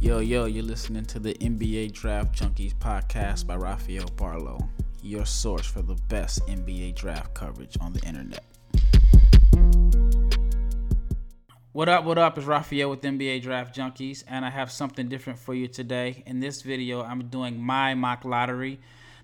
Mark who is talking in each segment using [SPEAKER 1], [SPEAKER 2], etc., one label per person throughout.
[SPEAKER 1] Yo, yo, you're listening to the NBA Draft Junkies podcast by Rafael Barlow, your source for the best NBA draft coverage on the internet. What up, what up? It's Rafael with NBA Draft Junkies, and I have something different for you today. In this video, I'm doing my mock lottery.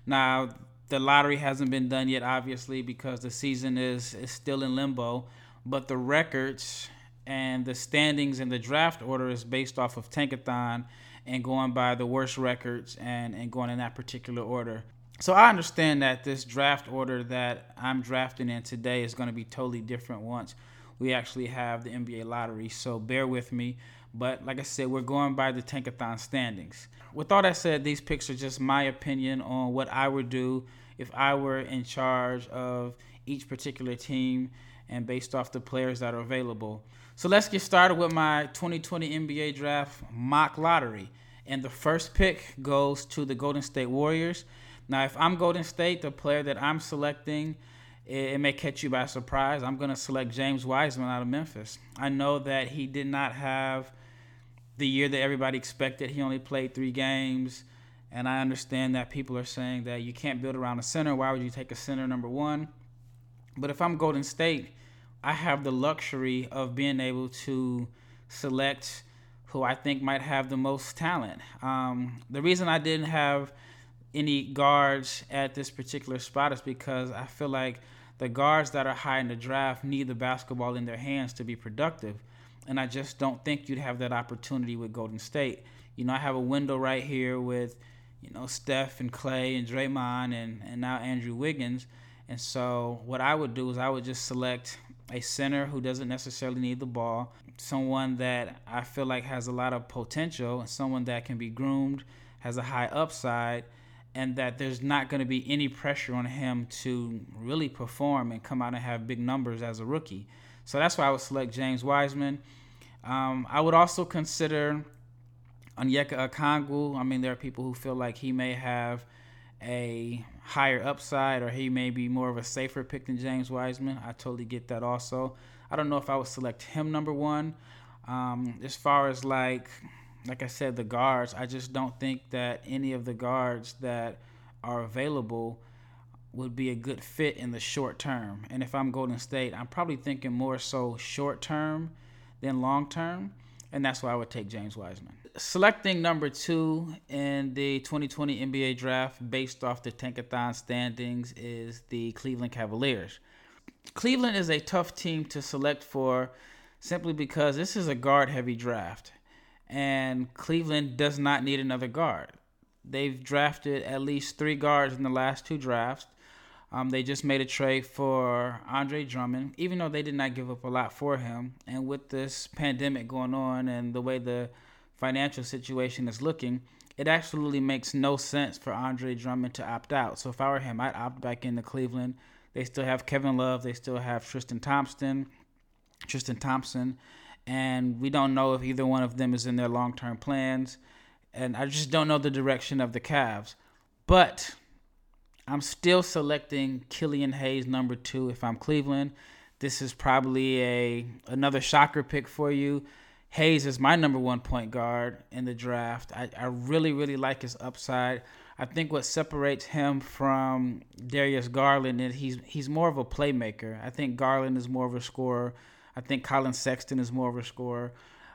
[SPEAKER 1] Now, the lottery hasn't been done yet, obviously, because the season is, is still in limbo, but the records and the standings and the draft order is based off of Tankathon and going by the worst records and, and going in that particular order. So I understand that this draft order that I'm drafting in today is going to be totally different once we actually have the NBA lottery. So bear with me. But like I said, we're going by the Tankathon standings. With all that said, these picks are just my opinion on what I would do if I were in charge of each particular team and based off the players that are available. So let's get started with my 2020 NBA draft mock lottery. And the first pick goes to the Golden State Warriors. Now, if I'm Golden State, the player that I'm selecting, it, may catch you by surprise. I'm going to select James Wiseman out of Memphis. I know that he did not have the year that everybody expected. He only played three games. And I understand that people are saying that you can't build around a center. Why would you take a center number one? But if I'm Golden State, I have the luxury of being able to select who I think might have the most talent. Um, the reason I didn't have any guards at this particular spot is because I feel like the guards that are high in the draft need the basketball in their hands to be productive. And I just don't think you'd have that opportunity with Golden State. You know, I have a window right here with, you know, Steph and Klay and Draymond and, and now Andrew Wiggins. And so what I would do is I would just select a center who doesn't necessarily need the ball, someone that I feel like has a lot of potential, and someone that can be groomed, has a high upside, and that there's not going to be any pressure on him to really perform and come out and have big numbers as a rookie. So that's why I would select James Wiseman. Um, I would also consider Onyeka Okongwu. I mean, there are people who feel like he may have a higher upside or he may be more of a safer pick than James Wiseman. I totally get that also. I don't know if I would select him number one. Um, as far as like, like I said, the guards, I just don't think that any of the guards that are available would be a good fit in the short term. And if I'm Golden State, I'm probably thinking more so short term than long term and that's why I would take James Wiseman. Selecting number two in the 2020 NBA draft based off the Tankathon standings is the Cleveland Cavaliers. Cleveland is a tough team to select for simply because this is a guard heavy draft, and Cleveland does not need another guard. They've drafted at least three guards in the last two drafts. Um, they just made a trade for Andre Drummond, even though they did not give up a lot for him. And with this pandemic going on and the way the financial situation is looking, it absolutely makes no sense for Andre Drummond to opt out. So if I were him, I'd opt back into Cleveland. They still have Kevin Love. They still have Tristan Thompson. Tristan Thompson. And we don't know if either one of them is in their long term plans. And I just don't know the direction of the Cavs. But I'm still selecting Killian Hayes number two if I'm Cleveland. This is probably a another shocker pick for you. Hayes is my number one point guard in the draft. I, I really, really like his upside. I think what separates him from Darius Garland is he's he's more of a playmaker. I think Garland is more of a scorer. I think Collin Sexton is more of a scorer.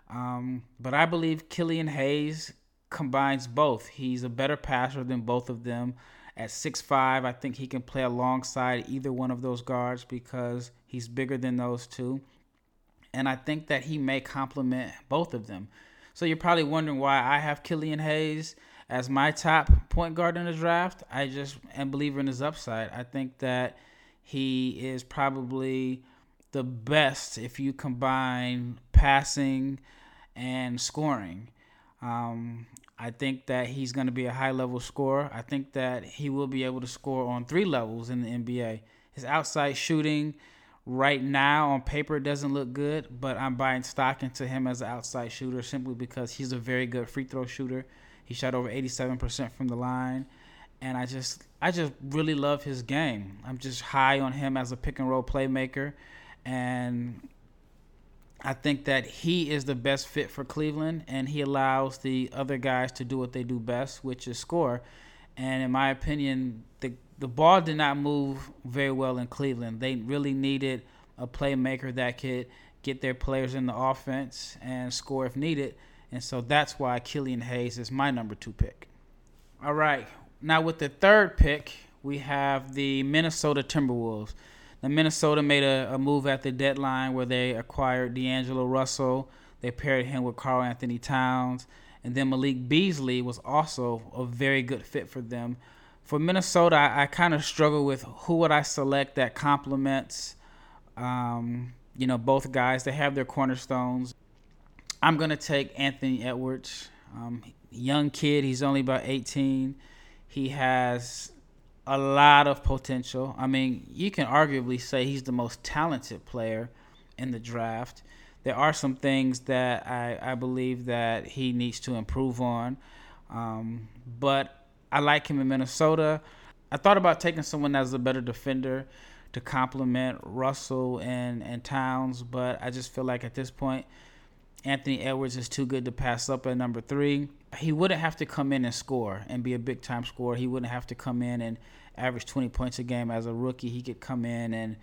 [SPEAKER 1] Um, but I believe Killian Hayes combines both. He's a better passer than both of them. At six five, I think he can play alongside either one of those guards because he's bigger than those two. And I think that he may complement both of them. So you're probably wondering why I have Killian Hayes as my top point guard in the draft. I just am believer in his upside. I think that he is probably the best if you combine passing and scoring. Um, I think that he's going to be a high level scorer. I think that he will be able to score on three levels in the NBA. His outside shooting right now on paper doesn't look good, but I'm buying stock into him as an outside shooter simply because he's a very good free throw shooter. He shot over 87% from the line, and I just I just really love his game. I'm just high on him as a pick and roll playmaker, and I think that he is the best fit for Cleveland, and he allows the other guys to do what they do best, which is score. And in my opinion, the the ball did not move very well in Cleveland. They really needed a playmaker that could get their players in the offense and score if needed. And so that's why Killian Hayes is my number two pick. All right. Now, with the third pick, we have the Minnesota Timberwolves. Now, Minnesota made a, a move at the deadline where they acquired D'Angelo Russell. They paired him with Karl-Anthony Towns. And then Malik Beasley was also a very good fit for them. For Minnesota, I, I kind of struggle with who would I select that complements, um, you know, both guys. They have their cornerstones. I'm going to take Anthony Edwards. Um, young kid, he's only about 18. He has a lot of potential. I mean, you can arguably say he's the most talented player in the draft. There are some things that I, I believe that he needs to improve on. Um, but I like him in Minnesota. I thought about taking someone that's a better defender to complement Russell and, and Towns, but I just feel like at this point – Anthony Edwards is too good to pass up at number three. He wouldn't have to come in and score and be a big time scorer. He wouldn't have to come in and average 20 points a game as a rookie. He could come in and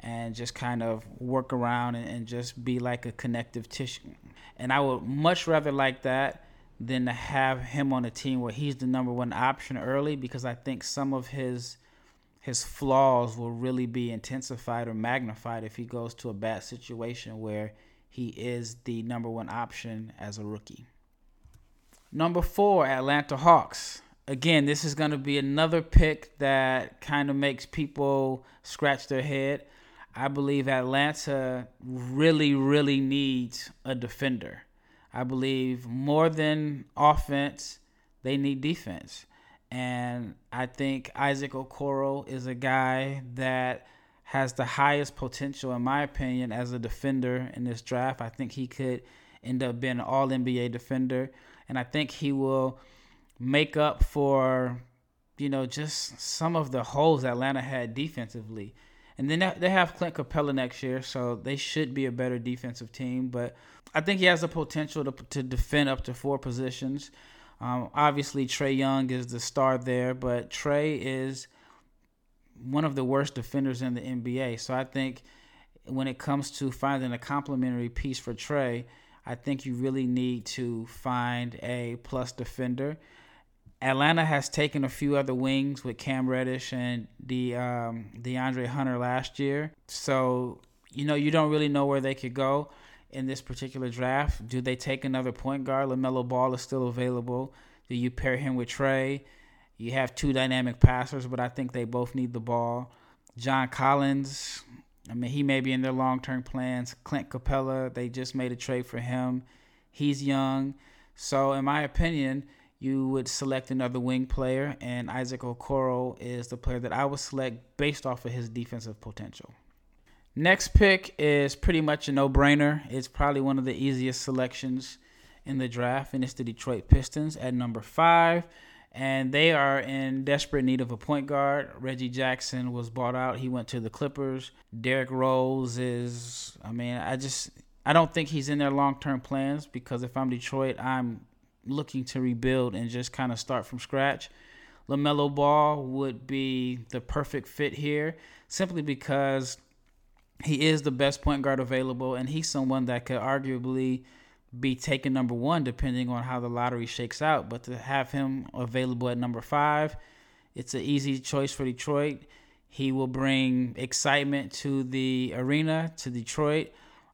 [SPEAKER 1] and just kind of work around and, and just be like a connective tissue. And I would much rather like that than to have him on a team where he's the number one option early because I think some of his his flaws will really be intensified or magnified if he goes to a bad situation where he is the number one option as a rookie. Number four, Atlanta Hawks. Again, this is going to be another pick that kind of makes people scratch their head. I believe Atlanta really, really needs a defender. I believe more than offense, they need defense. And I think Isaac Okoro is a guy that has the highest potential, in my opinion, as a defender in this draft. I think he could end up being an All NBA defender, and I think he will make up for, you know, just some of the holes Atlanta had defensively. And then they have Clint Capela next year, so they should be a better defensive team. But I think he has the potential to, to defend up to four positions. Um, obviously, Trae Young is the star there, but Trae is one of the worst defenders in the NBA. So I think when it comes to finding a complementary piece for Trae, I think you really need to find a plus defender. Atlanta has taken a few other wings with Cam Reddish and the um, DeAndre Hunter last year. So you know you don't really know where they could go in this particular draft. Do they take another point guard? LaMelo Ball is still available. Do you pair him with Trae? You have two dynamic passers, but I think they both need the ball. John Collins, I mean, he may be in their long term plans. Clint Capela, they just made a trade for him. He's young. So, in my opinion, you would select another wing player, and Isaac Okoro is the player that I would select based off of his defensive potential. Next pick is pretty much a no brainer. It's probably one of the easiest selections in the draft, and it's the Detroit Pistons at number five and they are in desperate need of a point guard. Reggie Jackson was bought out. He went to the Clippers. Derrick Rose is, I mean, I just, I don't think he's in their long term plans because if I'm Detroit, I'm looking to rebuild and just kind of start from scratch. LaMelo Ball would be the perfect fit here simply because he is the best point guard available and he's someone that could arguably be taken number one depending on how the lottery shakes out. But to have him available at number five, it's an easy choice for Detroit. He will bring excitement to the arena, to Detroit.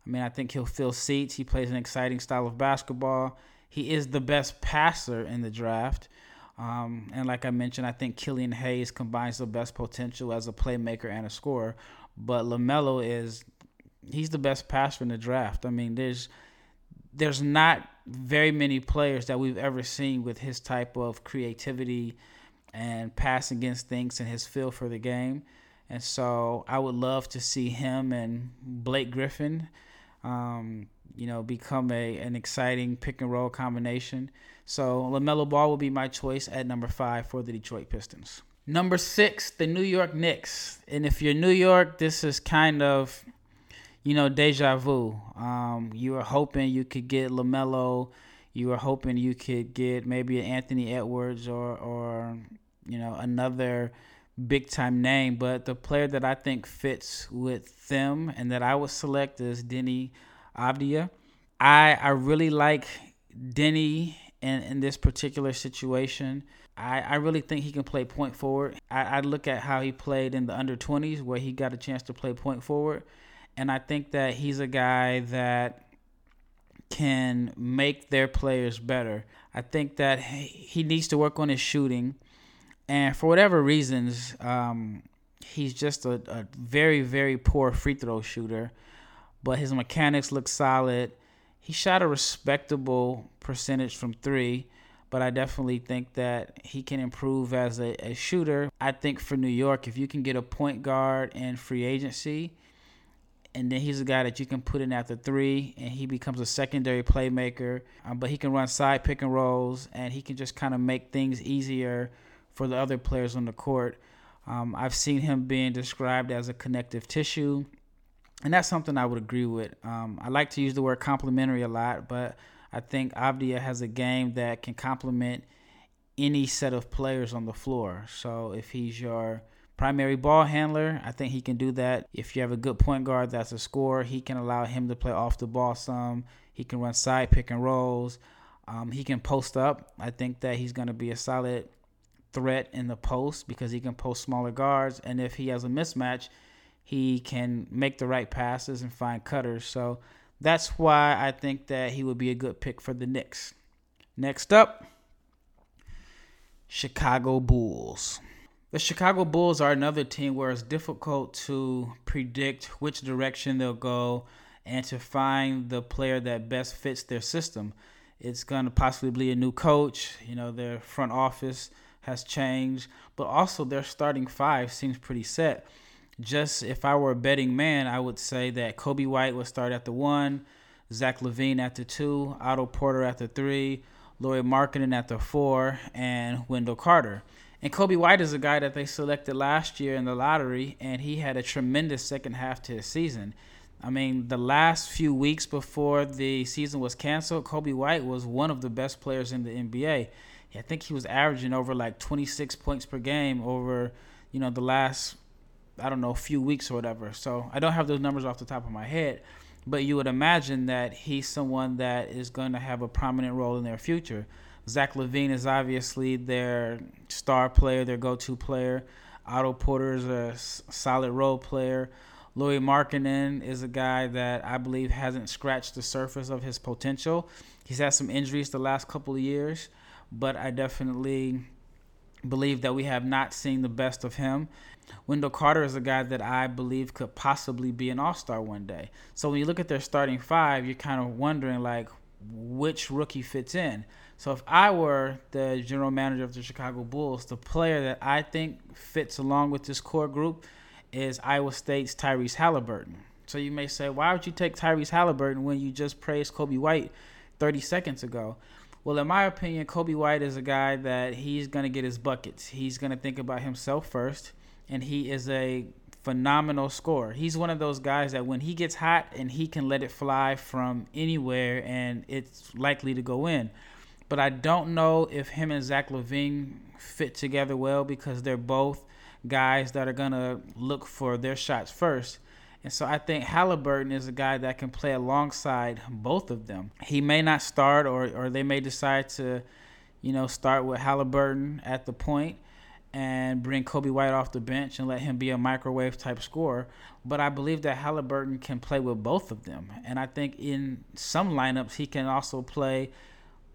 [SPEAKER 1] I mean, I think he'll fill seats. He plays an exciting style of basketball. He is the best passer in the draft. Um, and like I mentioned, I think Killian Hayes combines the best potential as a playmaker and a scorer. But LaMelo is, he's the best passer in the draft. I mean, there's there's not very many players that we've ever seen with his type of creativity and passing instincts and his feel for the game. And so I would love to see him and Blake Griffin, um, you know, become a an exciting pick and roll combination. So LaMelo Ball will be my choice at number five for the Detroit Pistons. Number six, the New York Knicks. And if you're New York, this is kind of you know, deja vu. Um, you were hoping you could get LaMelo. You were hoping you could get maybe an Anthony Edwards or, or you know, another big time name. But the player that I think fits with them and that I would select is Deni Avdija. I I really like Deni in, in this particular situation. I, I really think he can play point forward. I, I look at how he played in the under 20s where he got a chance to play point forward. And I think that he's a guy that can make their players better. I think that he needs to work on his shooting. And for whatever reasons, um, he's just a, a very, very poor free throw shooter. But his mechanics look solid he shot a respectable percentage from three, but I definitely think that he can improve as a, a shooter. I think for New York, if you can get a point guard in free agency, and then he's a guy that you can put in at the three, and he becomes a secondary playmaker. Um, but he can run side pick and rolls, and he can just kind of make things easier for the other players on the court. Um, I've seen him being described as a connective tissue and that's something I would agree with. Um, I like to use the word complementary a lot, but I think Avdija has a game that can complement any set of players on the floor. So if he's your primary ball handler, I think he can do that. If you have a good point guard that's a scorer, he can allow him to play off the ball some. He can run side pick and rolls. Um, he can post up. I think that he's going to be a solid threat in the post because he can post smaller guards. And if he has a mismatch, he can make the right passes and find cutters. So that's why I think that he would be a good pick for the Knicks. Next up, Chicago Bulls. The Chicago Bulls are another team where it's difficult to predict which direction they'll go and to find the player that best fits their system. It's going to possibly be a new coach. You know, their front office has changed, but also their starting five seems pretty set just if I were a betting man, I would say that Coby White would start at the one, Zach LaVine at the two, Otto Porter at the three, Lauri Markkanen at the four, and Wendell Carter. And Coby White is a guy that they selected last year in the lottery, and he had a tremendous second half to his season. I mean, the last few weeks before the season was canceled, Coby White was one of the best players in the NBA. I think he was averaging over like 26 points per game over, you know, the last I don't know, few weeks or whatever. So I don't have those numbers off the top of my head, but you would imagine that he's someone that is going to have a prominent role in their future. Zach LaVine is obviously their star player, their go-to player. Otto Porter is a solid role player. Lauri Markkanen is a guy that I believe hasn't scratched the surface of his potential. He's had some injuries the last couple of years, but I definitely believe that we have not seen the best of him. Wendell Carter is a guy that I believe could possibly be an all star one day. So when you look at their starting five, you're kind of wondering, like, which rookie fits in. So if I were the general manager of the Chicago Bulls, the player that I think fits along with this core group is Iowa State's Tyrese Halliburton. So you may say, why would you take Tyrese Halliburton when you just praised Coby White 30 seconds ago? Well, in my opinion, Coby White is a guy that he's going to get his buckets. He's going to think about himself first and he is a phenomenal scorer. He's one of those guys that when he gets hot and he can let it fly from anywhere and it's likely to go in. But I don't know if him and Zach LaVine fit together well because they're both guys that are going to look for their shots first. And so I think Halliburton is a guy that can play alongside both of them. He may not start or, or they may decide to, you know, start with Halliburton at the point and bring Coby White off the bench and let him be a microwave type scorer. But I believe that Halliburton can play with both of them. And I think in some lineups, he can also play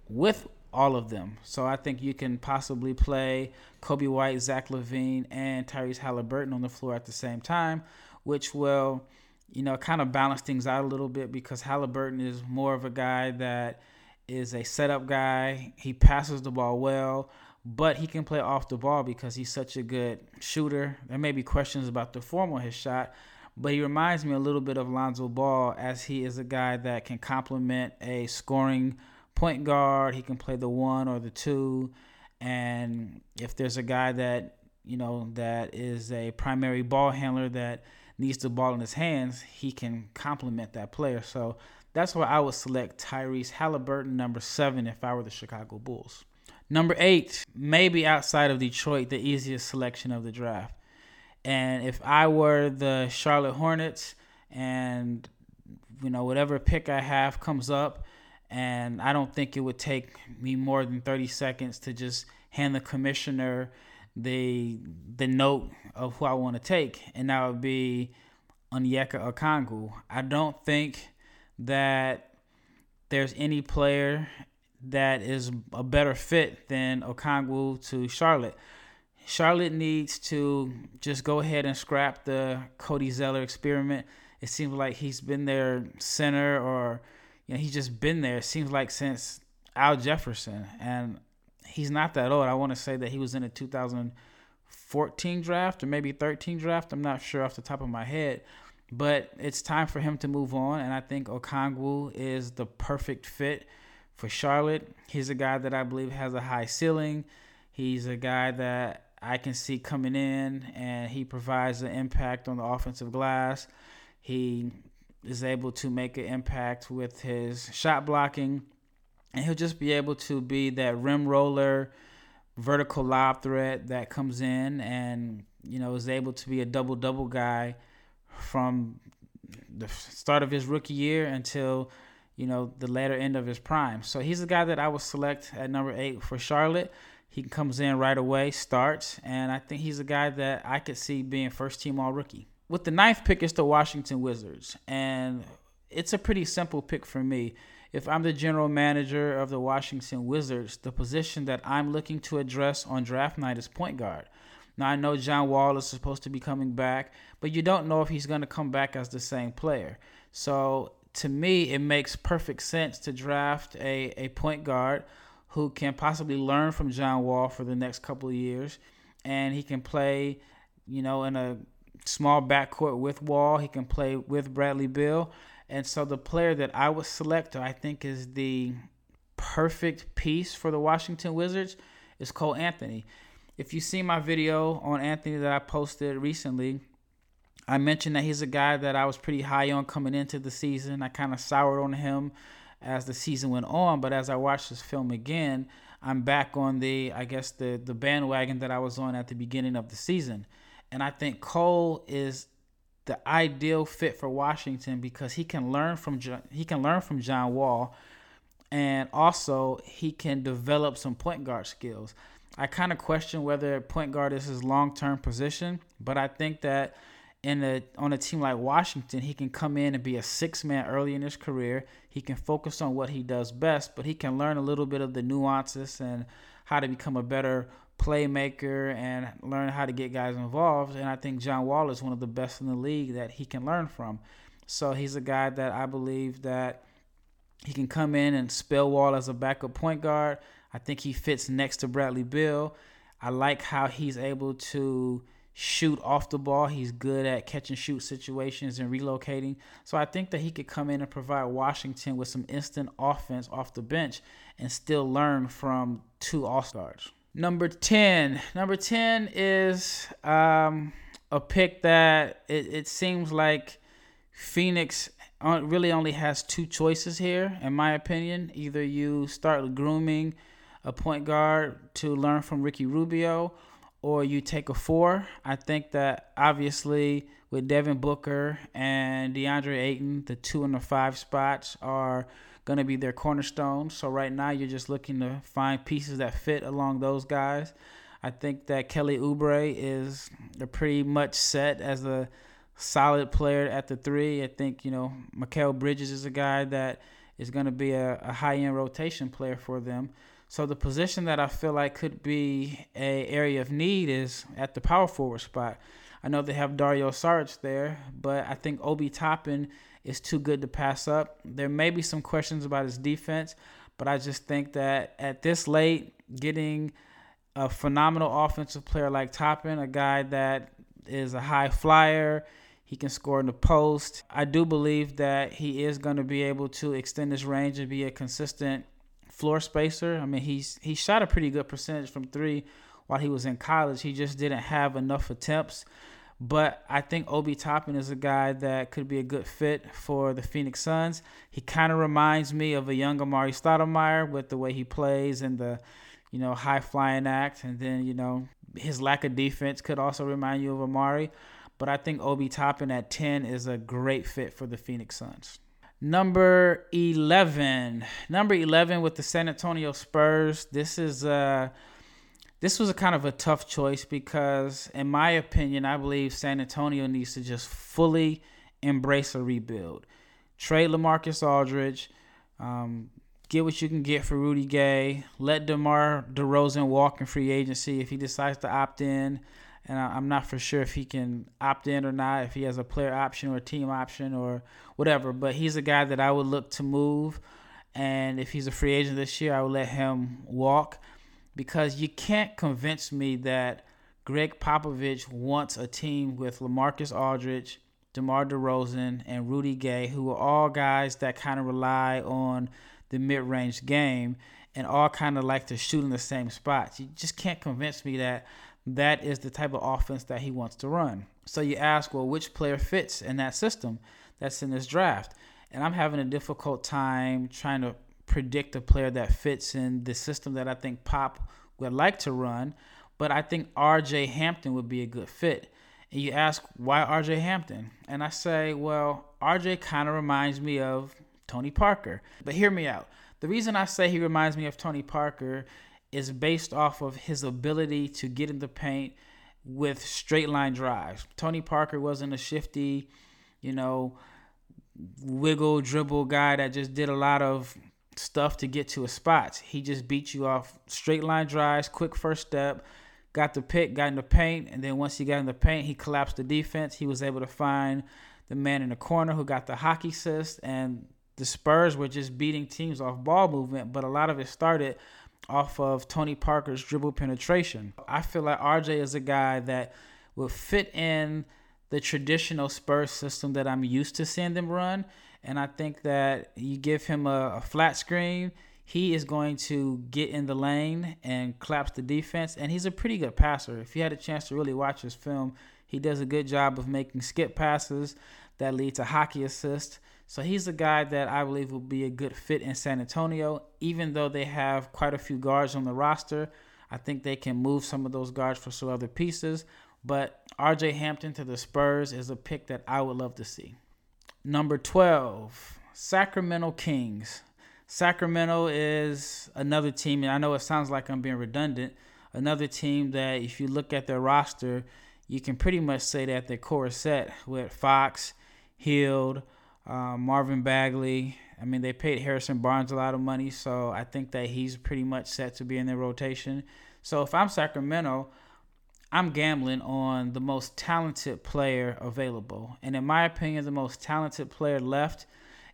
[SPEAKER 1] with all of them. So I think you can possibly play Coby White, Zach LaVine, and Tyrese Halliburton on the floor at the same time, which will, you know, kind of balance things out a little bit because Halliburton is more of a guy that is a setup guy. He passes the ball well but he can play off the ball because he's such a good shooter. There may be questions about the form on his shot, but he reminds me a little bit of Lonzo Ball as he is a guy that can complement a scoring point guard. He can play the one or the two. And if there's a guy that, you know, that is a primary ball handler that needs the ball in his hands, he can complement that player. So that's why I would select Tyrese Halliburton, number seven, if I were the Chicago Bulls. Number eight, maybe outside of Detroit, the easiest selection of the draft. And if I were the Charlotte Hornets and you know whatever pick I have comes up and I don't think it would take me more than 30 seconds to just hand the commissioner the the note of who I want to take and that would be Onyeka Okongwu. I don't think that there's any player that is a better fit than Okongwu to Charlotte. Charlotte needs to just go ahead and scrap the Cody Zeller experiment. It seems like he's been their center or you know, he's just been there. It seems like since Al Jefferson. And he's not that old. I want to say that he was in a 2014 draft or maybe 13 draft. I'm not sure off the top of my head. But it's time for him to move on. And I think Okongwu is the perfect fit for Charlotte. He's a guy that I believe has a high ceiling. He's a guy that I can see coming in and he provides an impact on the offensive glass. He is able to make an impact with his shot blocking, and he'll just be able to be that rim roller, vertical lob threat that comes in and you know is able to be a double double guy from the start of his rookie year until you know the latter end of his prime. So he's the guy that I would select at number eight for Charlotte. He comes in right away, starts, and I think he's a guy that I could see being first team all rookie. With the ninth pick, it's the Washington Wizards, and it's a pretty simple pick for me. If I'm the general manager of the Washington Wizards, the position that I'm looking to address on draft night is point guard. Now, I know John Wall is supposed to be coming back, but you don't know if he's going to come back as the same player. So, to me, it makes perfect sense to draft a, a point guard who can possibly learn from John Wall for the next couple of years, and he can play, you know, in a small backcourt with Wall. He can play with Bradley Beal, and so the player that I would select, I think, is the perfect piece for the Washington Wizards is Cole Anthony. If you see my video on Anthony that I posted recently, I mentioned that he's a guy that I was pretty high on coming into the season. I kind of soured on him as the season went on. But as I watched this film again, I'm back on the I guess the the bandwagon that I was on at the beginning of the season, and I think Cole is the ideal fit for Washington because he can learn from he can learn from John Wall, and also he can develop some point guard skills. I kind of question whether point guard is his long term position, but I think that in a on a team like Washington, he can come in and be a six man early in his career. He can focus on what he does best, but he can learn a little bit of the nuances and how to become a better playmaker and learn how to get guys involved. And I think John Wall is one of the best in the league that he can learn from. So he's a guy that I believe that he can come in and spell Wall as a backup point guard. I think he fits next to Bradley Beal. I like how he's able to shoot off the ball. He's good at catch and shoot situations and relocating. So I think that he could come in and provide Washington with some instant offense off the bench and still learn from two All Stars. Number 10. Number 10 is um, a pick that it, it seems like Phoenix really only has two choices here, in my opinion. Either you start grooming a point guard to learn from Ricky Rubio or you take a four. I think that obviously with Devin Booker and DeAndre Ayton, the two and the five spots are going to be their cornerstone. So right now you're just looking to find pieces that fit along those guys. I think that Kelly Oubre is pretty much set as a solid player at the three. I think, you know, Mikal Bridges is a guy that is going to be a, a high end rotation player for them. So the position that I feel like could be a area of need is at the power forward spot. I know they have Dario Saric there, but I think Obi Toppin is too good to pass up. There may be some questions about his defense, but I just think that at this late, getting a phenomenal offensive player like Toppin, a guy that is a high flyer, he can score in the post. I do believe that he is going to be able to extend his range and be a consistent floor spacer. I mean, he's he shot a pretty good percentage from three while he was in college. He just didn't have enough attempts But I think Obi Toppin is a guy that could be a good fit for the Phoenix Suns. He kind of reminds me of a young Amar'e Stoudemire with the way he plays and the, you know, high flying act. And then, you know, his lack of defense could also remind you of Amar'e. But I think Obi Toppin at 10 is a great fit for the Phoenix Suns. Number 11. Number 11 with the San Antonio Spurs. This is uh this was a kind of a tough choice because in my opinion, I believe San Antonio needs to just fully embrace a rebuild. Trade LaMarcus Aldridge, um, get what you can get for Rudy Gay. Let DeMar DeRozan walk in free agency if he decides to opt in and I'm not for sure if he can opt in or not, if he has a player option or a team option or whatever. But he's a guy that I would look to move, and if he's a free agent this year, I would let him walk because you can't convince me that Gregg Popovich wants a team with LaMarcus Aldridge, DeMar DeRozan, and Rudy Gay, who are all guys that kind of rely on the mid-range game and all kind of like to shoot in the same spots. You just can't convince me that that is the type of offense that he wants to run. So you ask, well, which player fits in that system that's in this draft? And I'm having a difficult time trying to predict a player that fits in the system that I think Pop would like to run. But I think RJ Hampton would be a good fit. And you ask, why RJ Hampton? And I say, well, RJ kind of reminds me of Tony Parker. But hear me out. The reason I say he reminds me of Tony Parker is based off of his ability to get in the paint with straight line drives. Tony Parker wasn't a shifty, you know, wiggle dribble guy that just did a lot of stuff to get to a spot. He just beat you off straight line drives, quick first step, got the pick, got in the paint, and then once he got in the paint, he collapsed the defense. He was able to find the man in the corner who got the hockey assist, and the Spurs were just beating teams off ball movement, but a lot of it started off of Tony Parker's dribble penetration. I feel like RJ is a guy that will fit in the traditional Spurs system that I'm used to seeing them run. And I think that you give him a, a flat screen, he is going to get in the lane and collapse the defense. And he's a pretty good passer. If you had a chance to really watch his film, he does a good job of making skip passes that lead to hockey assists. So he's a guy that I believe will be a good fit in San Antonio. Even though they have quite a few guards on the roster, I think they can move some of those guards for some other pieces. But RJ Hampton to the Spurs is a pick that I would love to see. Number 12, Sacramento Kings. Sacramento is another team, and I know it sounds like I'm being redundant. Another team that, if you look at their roster, you can pretty much say that their core is set with Fox, Hield, uh, Marvin Bagley. I mean, they paid Harrison Barnes a lot of money, so I think that he's pretty much set to be in their rotation. So if I'm Sacramento, I'm gambling on the most talented player available. And in my opinion, the most talented player left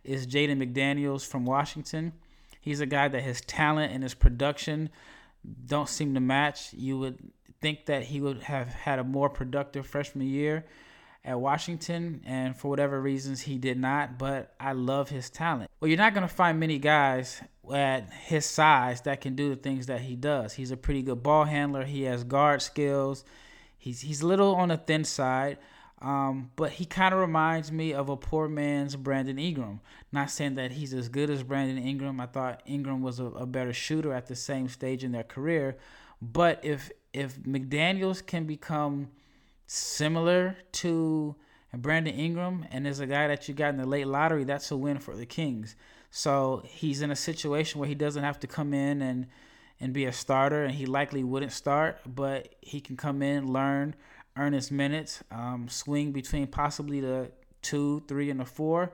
[SPEAKER 1] is Jaden McDaniels from Washington. He's a guy that his talent and his production don't seem to match. You would think that he would have had a more productive freshman year at Washington, and for whatever reasons, he did not. But I love his talent. Well, you're not going to find many guys at his size that can do the things that he does. He's a pretty good ball handler. He has guard skills. He's he's a little on the thin side, um, but he kind of reminds me of a poor man's Brandon Ingram. Not saying that he's as good as Brandon Ingram. I thought Ingram was a, a better shooter at the same stage in their career. But if if McDaniels can become similar to Brandon Ingram and is a guy that you got in the late lottery, that's a win for the Kings. So he's in a situation where he doesn't have to come in and and be a starter, and he likely wouldn't start, but he can come in, learn, earn his minutes, um, swing between possibly the two, three, and the four,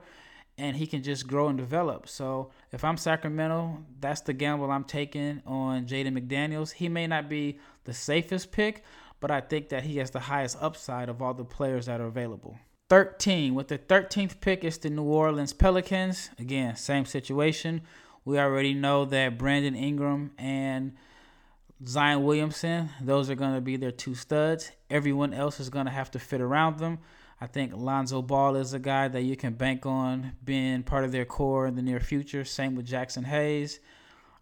[SPEAKER 1] and he can just grow and develop. So if I'm Sacramento, that's the gamble I'm taking on Jaden McDaniels. He may not be the safest pick, but I think that he has the highest upside of all the players that are available. 13. With the 13th pick, it's the New Orleans Pelicans. Again, same situation. We already know that Brandon Ingram and Zion Williamson, those are going to be their two studs. Everyone else is going to have to fit around them. I think Lonzo Ball is a guy that you can bank on being part of their core in the near future. Same with Jaxson Hayes.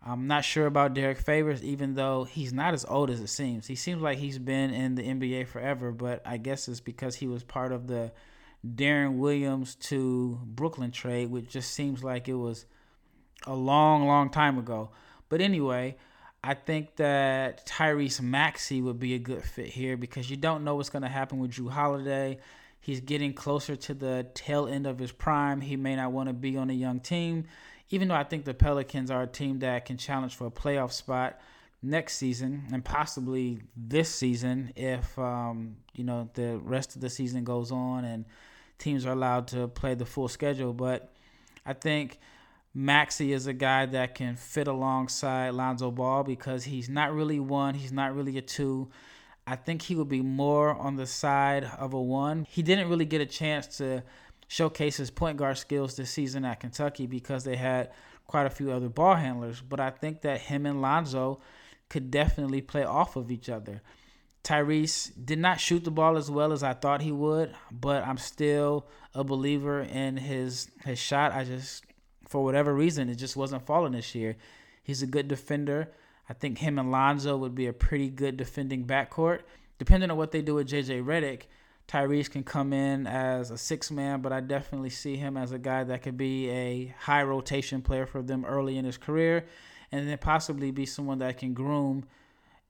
[SPEAKER 1] I'm not sure about Derrick Favors, even though he's not as old as it seems. He seems like he's been in the NBA forever, but I guess it's because he was part of the Deron Williams to Brooklyn trade, which just seems like it was a long, long time ago. But anyway, I think that Tyrese Maxey would be a good fit here because you don't know what's going to happen with Jrue Holiday. He's getting closer to the tail end of his prime. He may not want to be on a young team, even though I think the Pelicans are a team that can challenge for a playoff spot next season and possibly this season if um, you know the rest of the season goes on and teams are allowed to play the full schedule. But I think Maxey is a guy that can fit alongside Lonzo Ball because he's not really one, he's not really a two. I think he would be more on the side of a one. He didn't really get a chance to showcase his point guard skills this season at Kentucky because they had quite a few other ball handlers. But I think that him and Lonzo could definitely play off of each other. Tyrese did not shoot the ball as well as I thought he would, but I'm still a believer in his his shot. I just for whatever reason it just wasn't falling this year. He's a good defender. I think him and Lonzo would be a pretty good defending backcourt. Depending on what they do with JJ Redick, Tyrese can come in as a six man, but I definitely see him as a guy that could be a high rotation player for them early in his career, and then possibly be someone that can groom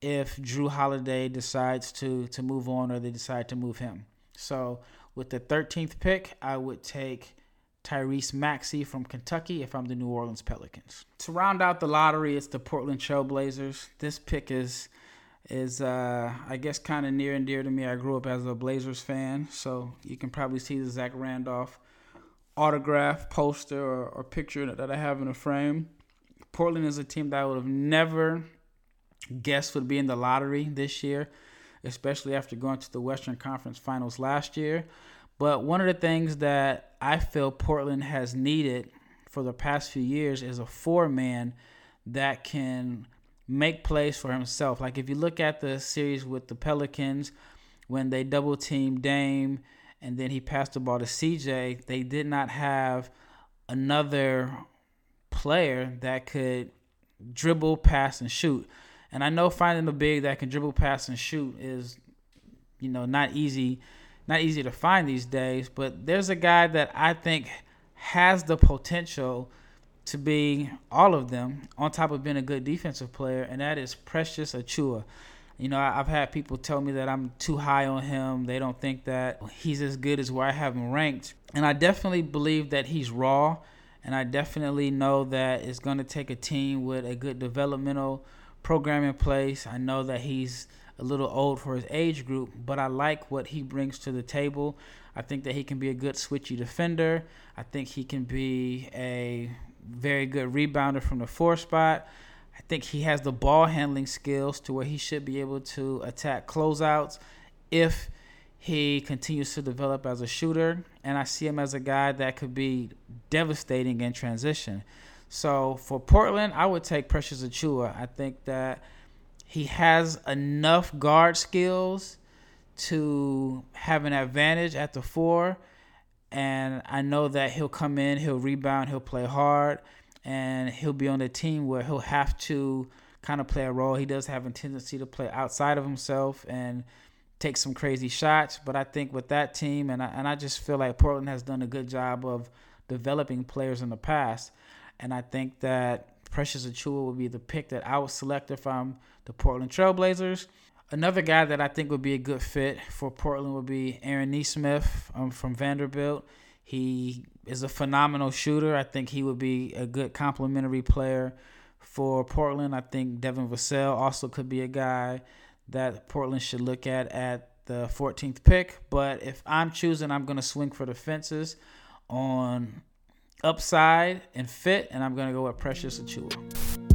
[SPEAKER 1] if Jrue Holiday decides to to move on or they decide to move him. So with the 13th pick, I would take Tyrese Maxey from Kentucky if I'm the New Orleans Pelicans. To round out the lottery, it's the Portland Trailblazers. This pick is is uh, I guess kind of near and dear to me. I grew up as a Blazers fan, so you can probably see the Zach Randolph autograph poster or, or picture that I have in a frame. Portland is a team that I would have never guessed would be in the lottery this year, especially after going to the Western Conference Finals last year. But one of the things that I feel Portland has needed for the past few years is a four man that can make plays for himself. Like if you look at the series with the Pelicans, when they double teamed Dame and then he passed the ball to CJ, they did not have another player that could dribble, pass, and shoot. And I know finding a big that can dribble, pass, and shoot is, you know, not easy not easy to find these days, but there's a guy that I think has the potential to be all of them on top of being a good defensive player, and that is Precious Achiuwa. You know, I've had people tell me that I'm too high on him. They don't think that he's as good as where I have him ranked. And I definitely believe that he's raw. And I definitely know that it's going to take a team with a good developmental program in place. I know that he's a little old for his age group, but I like what he brings to the table. I think that he can be a good switchy defender. I think he can be a very good rebounder from the four spot. I think he has the ball handling skills to where he should be able to attack closeouts if he continues to develop as a shooter. And I see him as a guy that could be devastating in transition. So for Portland, I would take Precious Achiuwa. I think that he has enough guard skills to have an advantage at the four. And I know that he'll come in, he'll rebound, he'll play hard, and he'll be on the team where he'll have to kind of play a role. He does have a tendency to play outside of himself and take some crazy shots. But I think with that team, and I, and I just feel like Portland has done a good job of developing players in the past. And I think that Precious Achiuwa would be the pick that I would select if I'm the Portland Trailblazers. Another guy that I think would be a good fit for Portland would be Aaron Nesmith um, from Vanderbilt. He is a phenomenal shooter. I think he would be a good complementary player for Portland. I think Devin Vassell also could be a guy that Portland should look at at the 14th pick. But if I'm choosing, I'm going to swing for the fences on upside and fit, and I'm to go with Precious Achiuwa.